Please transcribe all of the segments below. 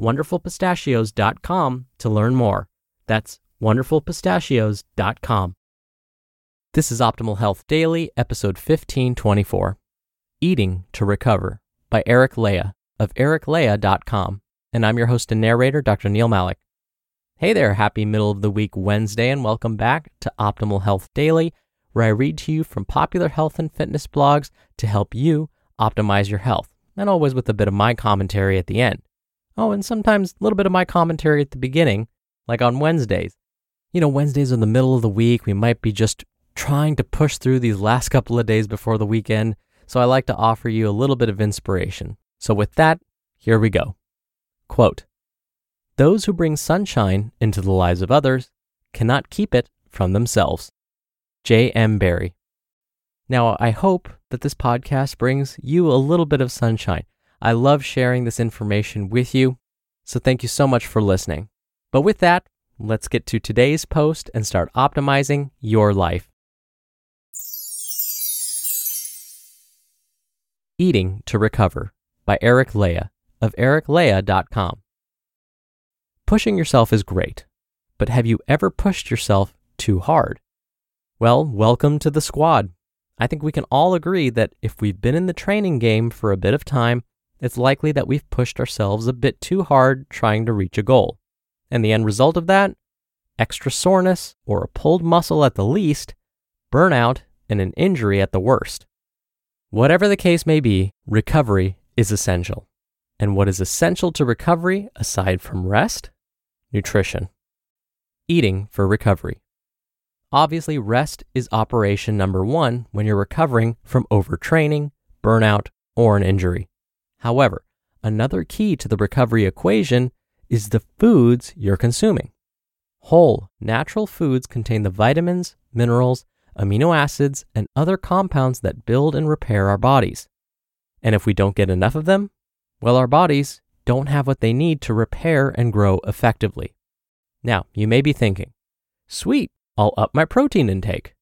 wonderfulpistachios.com to learn more. That's wonderfulpistachios.com. This is Optimal Health Daily, episode 1524 Eating to Recover by Eric Leija of ericleija.com. And I'm your host and narrator, Dr. Neal Malik. Hey there, happy middle of the week Wednesday, and welcome back to Optimal Health Daily, where I read to you from popular health and fitness blogs to help you optimize your health, and always with a bit of my commentary at the end. Oh, and sometimes a little bit of my commentary at the beginning, like on Wednesdays. You know, Wednesdays are the middle of the week. We might be just trying to push through these last couple of days before the weekend, so I like to offer you a little bit of inspiration. So, with that, here we go. Quote Those who bring sunshine into the lives of others cannot keep it from themselves. J. M. Barrie. Now, I hope that this podcast brings you a little bit of sunshine. I love sharing this information with you, so thank you so much for listening. But with that, let's get to today's post and start optimizing your life. Eating to Recover by Eric Leija of ericleija.com. Pushing yourself is great, but have you ever pushed yourself too hard? Well, welcome to the squad. I think we can all agree that if we've been in the training game for a bit of time, it's likely that we've pushed ourselves a bit too hard trying to reach a goal. And the end result of that? Extra soreness or a pulled muscle at the least, burnout, and an injury at the worst. Whatever the case may be, recovery is essential. And what is essential to recovery aside from rest? Nutrition. Eating for recovery. Obviously, rest is operation number one when you're recovering from overtraining, burnout, or an injury. However, another key to the recovery equation is the foods you're consuming. Whole, natural foods contain the vitamins, minerals, amino acids, and other compounds that build and repair our bodies. And if we don't get enough of them, well, our bodies don't have what they need to repair and grow effectively. Now, you may be thinking, sweet, I'll up my protein intake.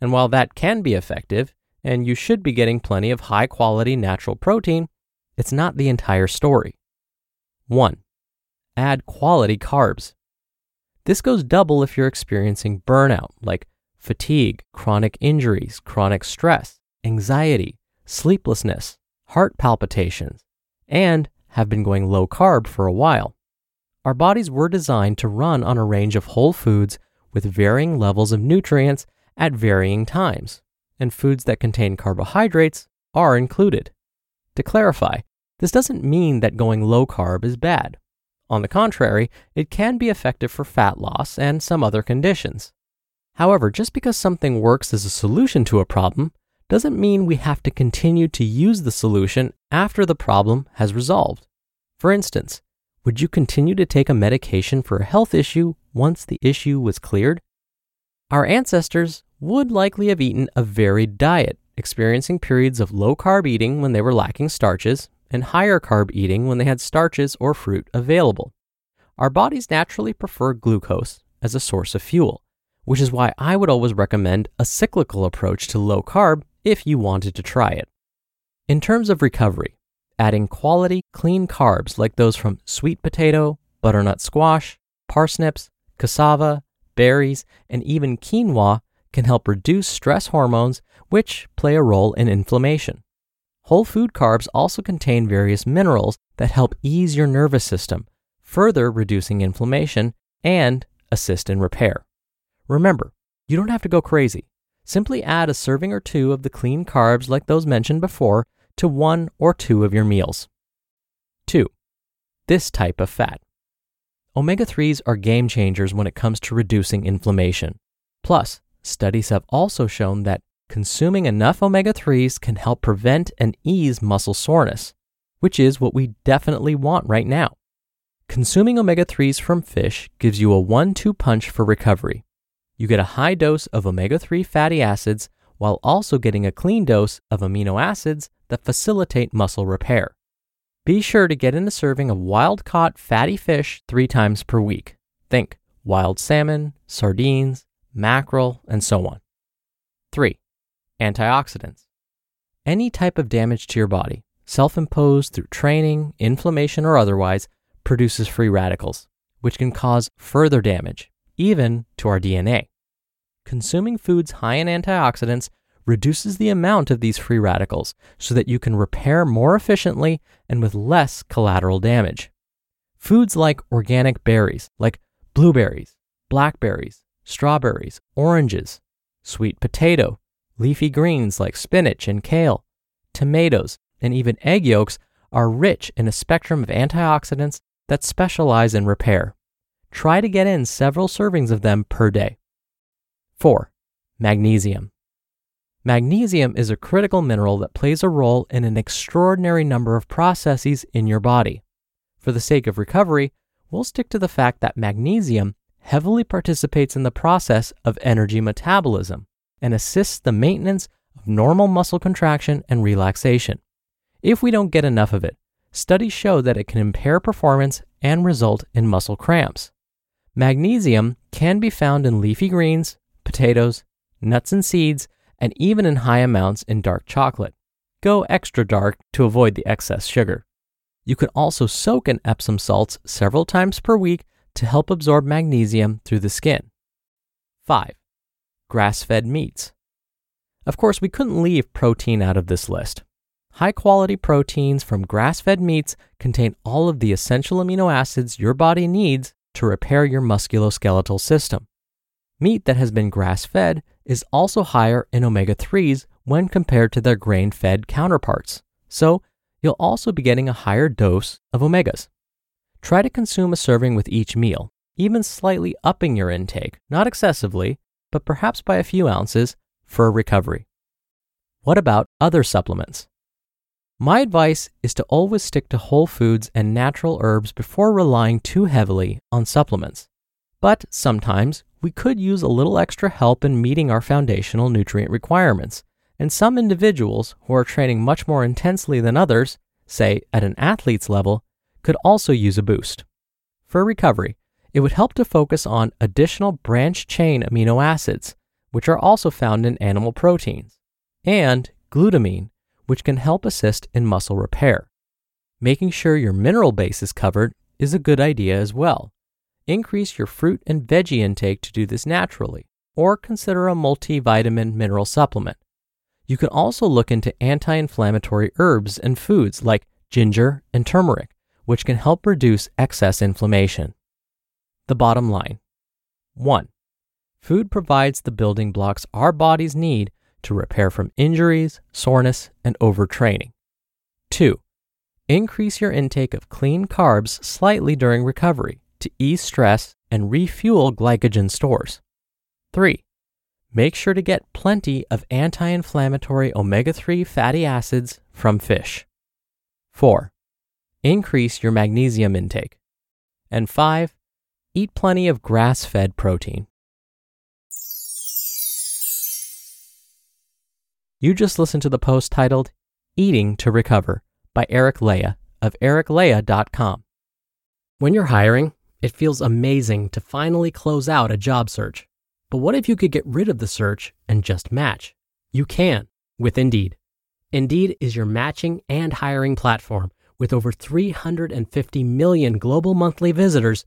And while that can be effective, and you should be getting plenty of high quality natural protein, it's not the entire story. 1. Add quality carbs. This goes double if you're experiencing burnout, like fatigue, chronic injuries, chronic stress, anxiety, sleeplessness, heart palpitations, and have been going low carb for a while. Our bodies were designed to run on a range of whole foods with varying levels of nutrients at varying times, and foods that contain carbohydrates are included. To clarify, this doesn't mean that going low carb is bad. On the contrary, it can be effective for fat loss and some other conditions. However, just because something works as a solution to a problem doesn't mean we have to continue to use the solution after the problem has resolved. For instance, would you continue to take a medication for a health issue once the issue was cleared? Our ancestors would likely have eaten a varied diet, experiencing periods of low carb eating when they were lacking starches and higher carb eating when they had starches or fruit available. our bodies naturally prefer glucose as a source of fuel, which is why I would always recommend a cyclical approach to low carb if you wanted to try it. In terms of recovery, adding quality, clean carbs like those from sweet potato, butternut squash, parsnips, cassava, berries, and even quinoa can help reduce stress hormones, which play a role in inflammation. Whole food carbs also contain various minerals that help ease your nervous system, further reducing inflammation and assist in repair. Remember, you don't have to go crazy. Simply add a serving or two of the clean carbs like those mentioned before to one or two of your meals. 2. This type of fat. Omega 3s are game changers when it comes to reducing inflammation. Plus, studies have also shown that consuming enough omega 3s can help prevent and ease muscle soreness, which is what we definitely want right now. Consuming omega 3s from fish gives you a one two punch for recovery. You get a high dose of omega 3 fatty acids while also getting a clean dose of amino acids that facilitate muscle repair. Be sure to get in a serving of wild caught fatty fish three times per week. Think wild salmon, sardines, mackerel, and so on. 3. Antioxidants. Any type of damage to your body, self imposed through training, inflammation, or otherwise, produces free radicals, which can cause further damage, even to our DNA. Consuming foods high in antioxidants reduces the amount of these free radicals so that you can repair more efficiently and with less collateral damage. Foods like organic berries, like blueberries, blackberries, strawberries, oranges, sweet potato, leafy greens like spinach and kale, tomatoes, and even egg yolks are rich in a spectrum of antioxidants that specialize in repair. Try to get in several servings of them per day. 4. Magnesium. Magnesium is a critical mineral that plays a role in an extraordinary number of processes in your body. For the sake of recovery, we'll stick to the fact that magnesium heavily participates in the process of energy metabolism and assists the maintenance of normal muscle contraction and relaxation. If we don't get enough of it, studies show that it can impair performance and result in muscle cramps. Magnesium can be found in leafy greens, potatoes, nuts and seeds, and even in high amounts in dark chocolate. Go extra dark to avoid the excess sugar. You can also soak in Epsom salts several times per week to help absorb magnesium through the skin. 5. Grass fed meats. Of course, we couldn't leave protein out of this list. High quality proteins from grass fed meats contain all of the essential amino acids your body needs to repair your musculoskeletal system. Meat that has been grass fed is also higher in omega 3s when compared to their grain fed counterparts, so you'll also be getting a higher dose of omegas. Try to consume a serving with each meal, even slightly upping your intake, not excessively, but perhaps by a few ounces, for recovery. What about other supplements? My advice is to always stick to whole foods and natural herbs before relying too heavily on supplements. But sometimes we could use a little extra help in meeting our foundational nutrient requirements, and some individuals who are training much more intensely than others, say at an athlete's level, could also use a boost. For recovery, it would help to focus on additional branch chain amino acids, which are also found in animal proteins, and glutamine, which can help assist in muscle repair. Making sure your mineral base is covered is a good idea as well increase your fruit and veggie intake to do this naturally, or consider a multivitamin mineral supplement. You can also look into anti inflammatory herbs and foods like ginger and turmeric, which can help reduce excess inflammation. The bottom line 1. Food provides the building blocks our bodies need to repair from injuries, soreness, and overtraining. 2. Increase your intake of clean carbs slightly during recovery to ease stress and refuel glycogen stores. 3. Make sure to get plenty of anti inflammatory omega 3 fatty acids from fish. 4. Increase your magnesium intake. And 5. Eat plenty of grass fed protein. You just listened to the post titled Eating to Recover by Eric Leija of ericleija.com. When you're hiring, It feels amazing to finally close out a job search. But what if you could get rid of the search and just match? You can with Indeed. Indeed is your matching and hiring platform with over 350 million global monthly visitors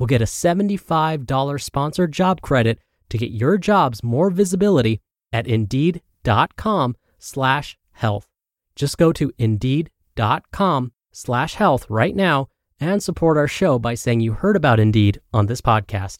will get a $75 sponsored job credit to get your jobs more visibility at indeed.com slash health. Just go to indeed.com slash health right now and support our show by saying you heard about Indeed on this podcast.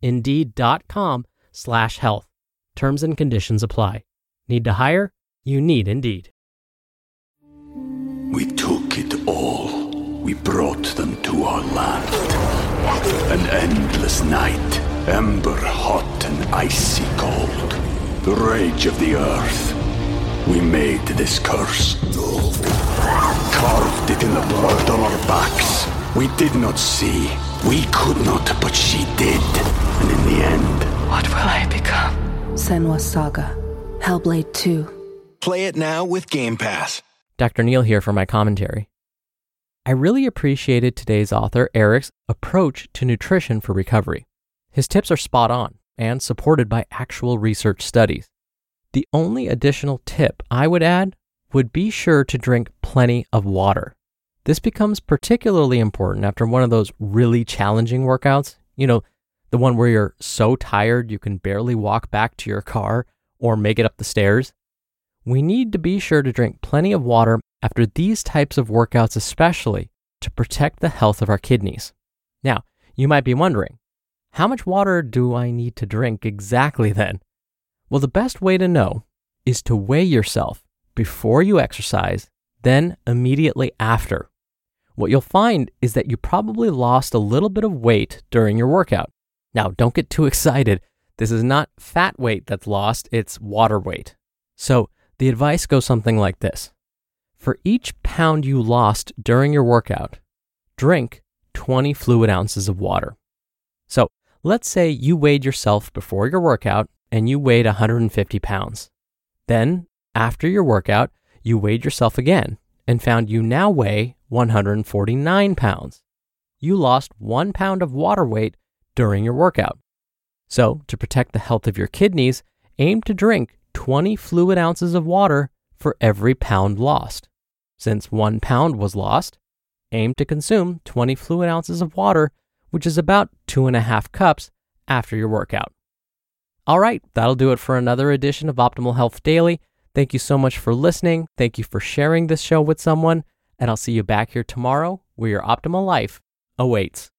Indeed.com slash health. Terms and conditions apply. Need to hire? You need Indeed. We took it all. We brought them to our land. An endless night, ember hot and icy cold. The rage of the earth. We made this curse. Carved it in the blood on our backs. We did not see. We could not, but she did. And in the end, What will I become? Senua's Saga. Hellblade 2. Play it now with Game Pass. Dr. Neal here for my commentary. I really appreciated today's author, Eric's approach to nutrition for recovery. His tips are spot on and supported by actual research studies. The only additional tip I would add would be sure to drink plenty of water. This becomes particularly important after one of those really challenging workouts. You know, the one where you're so tired you can barely walk back to your car or make it up the stairs. We need to be sure to drink plenty of water after these types of workouts, especially to protect the health of our kidneys. Now, you might be wondering, how much water do I need to drink exactly then? Well, the best way to know is to weigh yourself before you exercise, then immediately after. What you'll find is that you probably lost a little bit of weight during your workout. Now, don't get too excited. This is not fat weight that's lost, it's water weight. So, the advice goes something like this For each pound you lost during your workout, drink 20 fluid ounces of water. So, let's say you weighed yourself before your workout and you weighed 150 pounds. Then, after your workout, you weighed yourself again and found you now weigh 149 pounds. You lost one pound of water weight during your workout. So, to protect the health of your kidneys, aim to drink 20 fluid ounces of water for every pound lost. Since one pound was lost, aim to consume 20 fluid ounces of water, which is about two and a half cups after your workout. All right, that'll do it for another edition of Optimal Health Daily. Thank you so much for listening. Thank you for sharing this show with someone. And I'll see you back here tomorrow where your optimal life awaits.